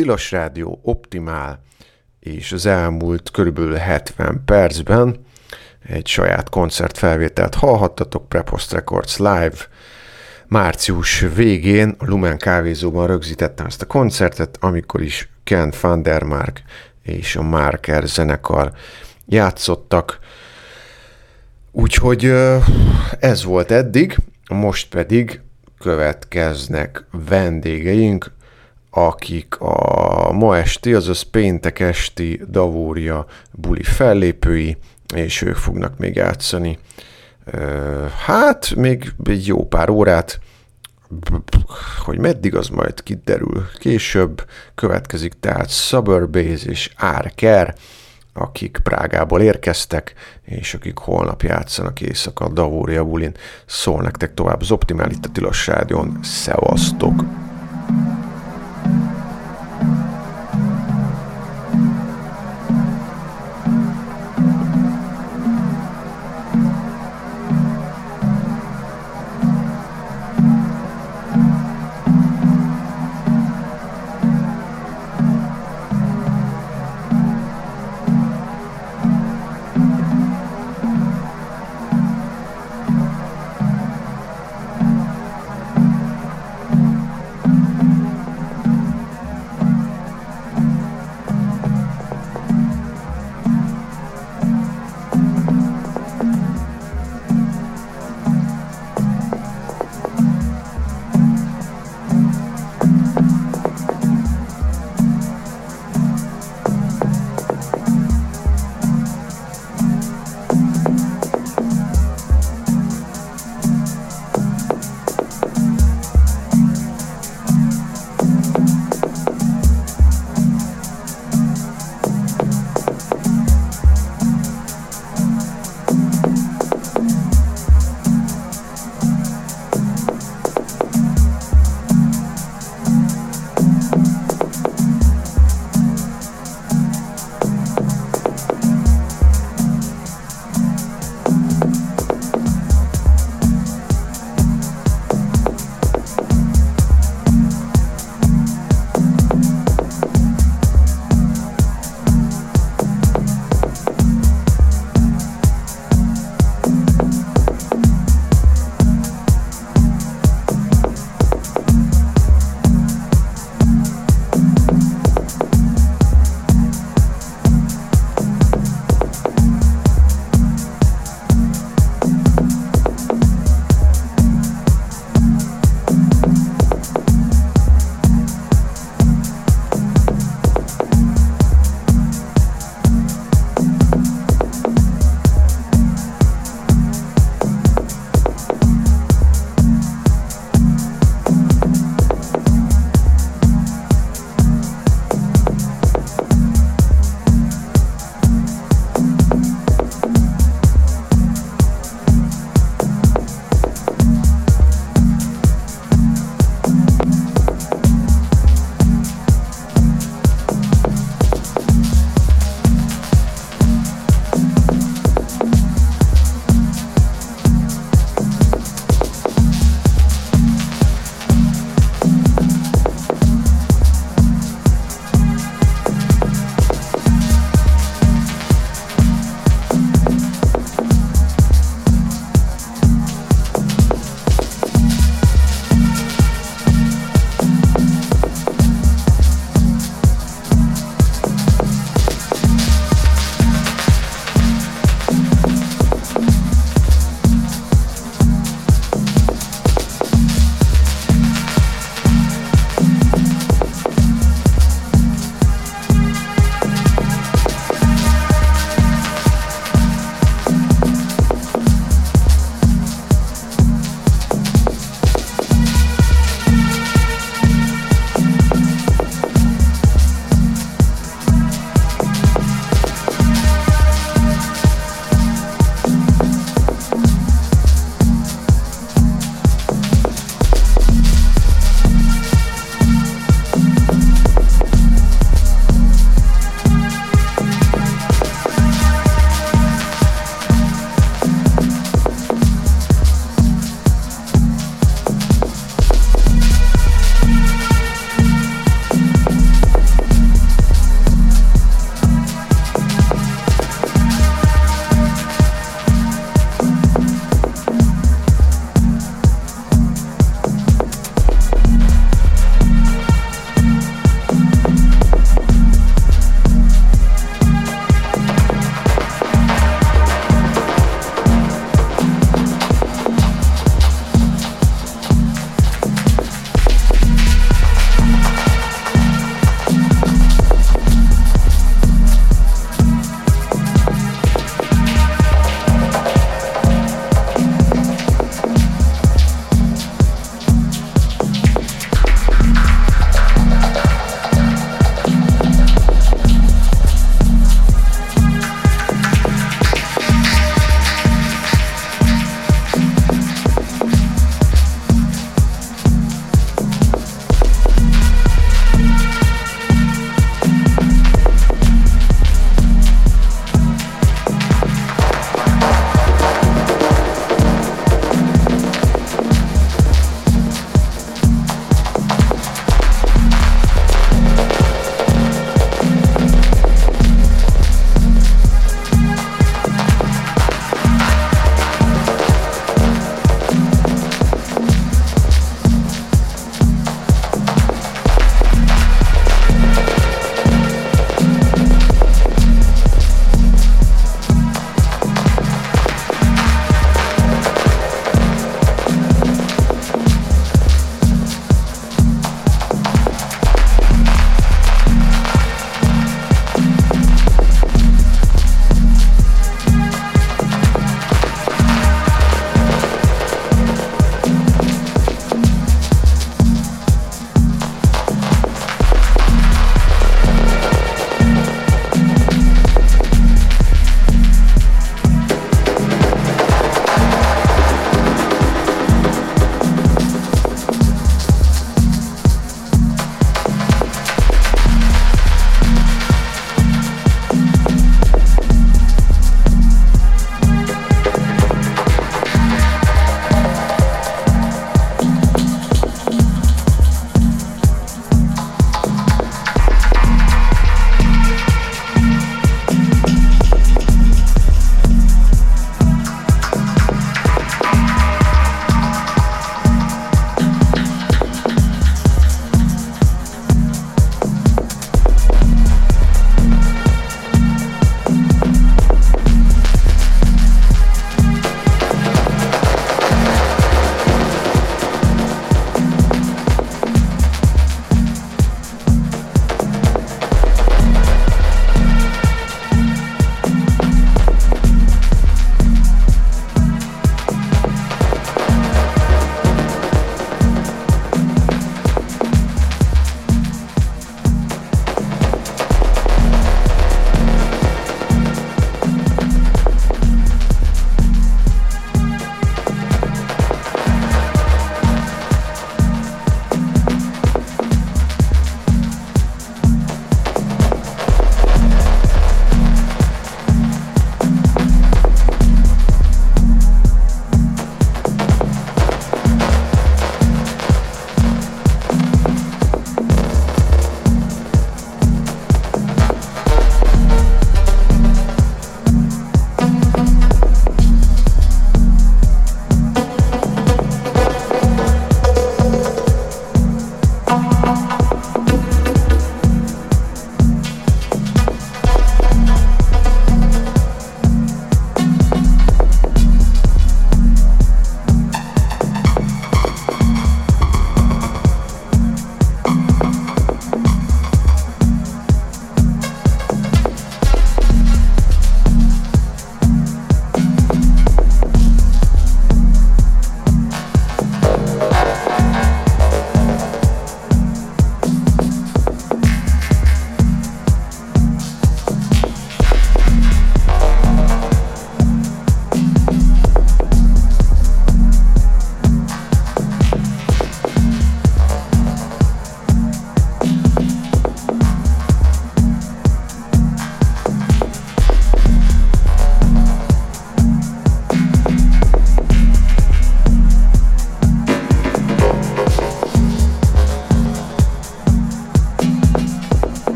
Tilos Rádió Optimál, és az elmúlt körülbelül 70 percben egy saját koncertfelvételt hallhattatok, Prepost Records Live. Március végén a Lumen kávézóban rögzítettem ezt a koncertet, amikor is Ken van és a Marker zenekar játszottak. Úgyhogy ez volt eddig, most pedig következnek vendégeink, akik a ma esti, azaz péntek esti Davória buli fellépői, és ők fognak még játszani. Hát, még egy jó pár órát, hogy meddig az majd kiderül később, következik tehát Suburbase és Árker, akik Prágából érkeztek, és akik holnap játszanak éjszaka a Davória bulin. Szól nektek tovább az Optimál itt a Tilos Rádion. Szevasztok! Tilos, Tilos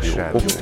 Rádió,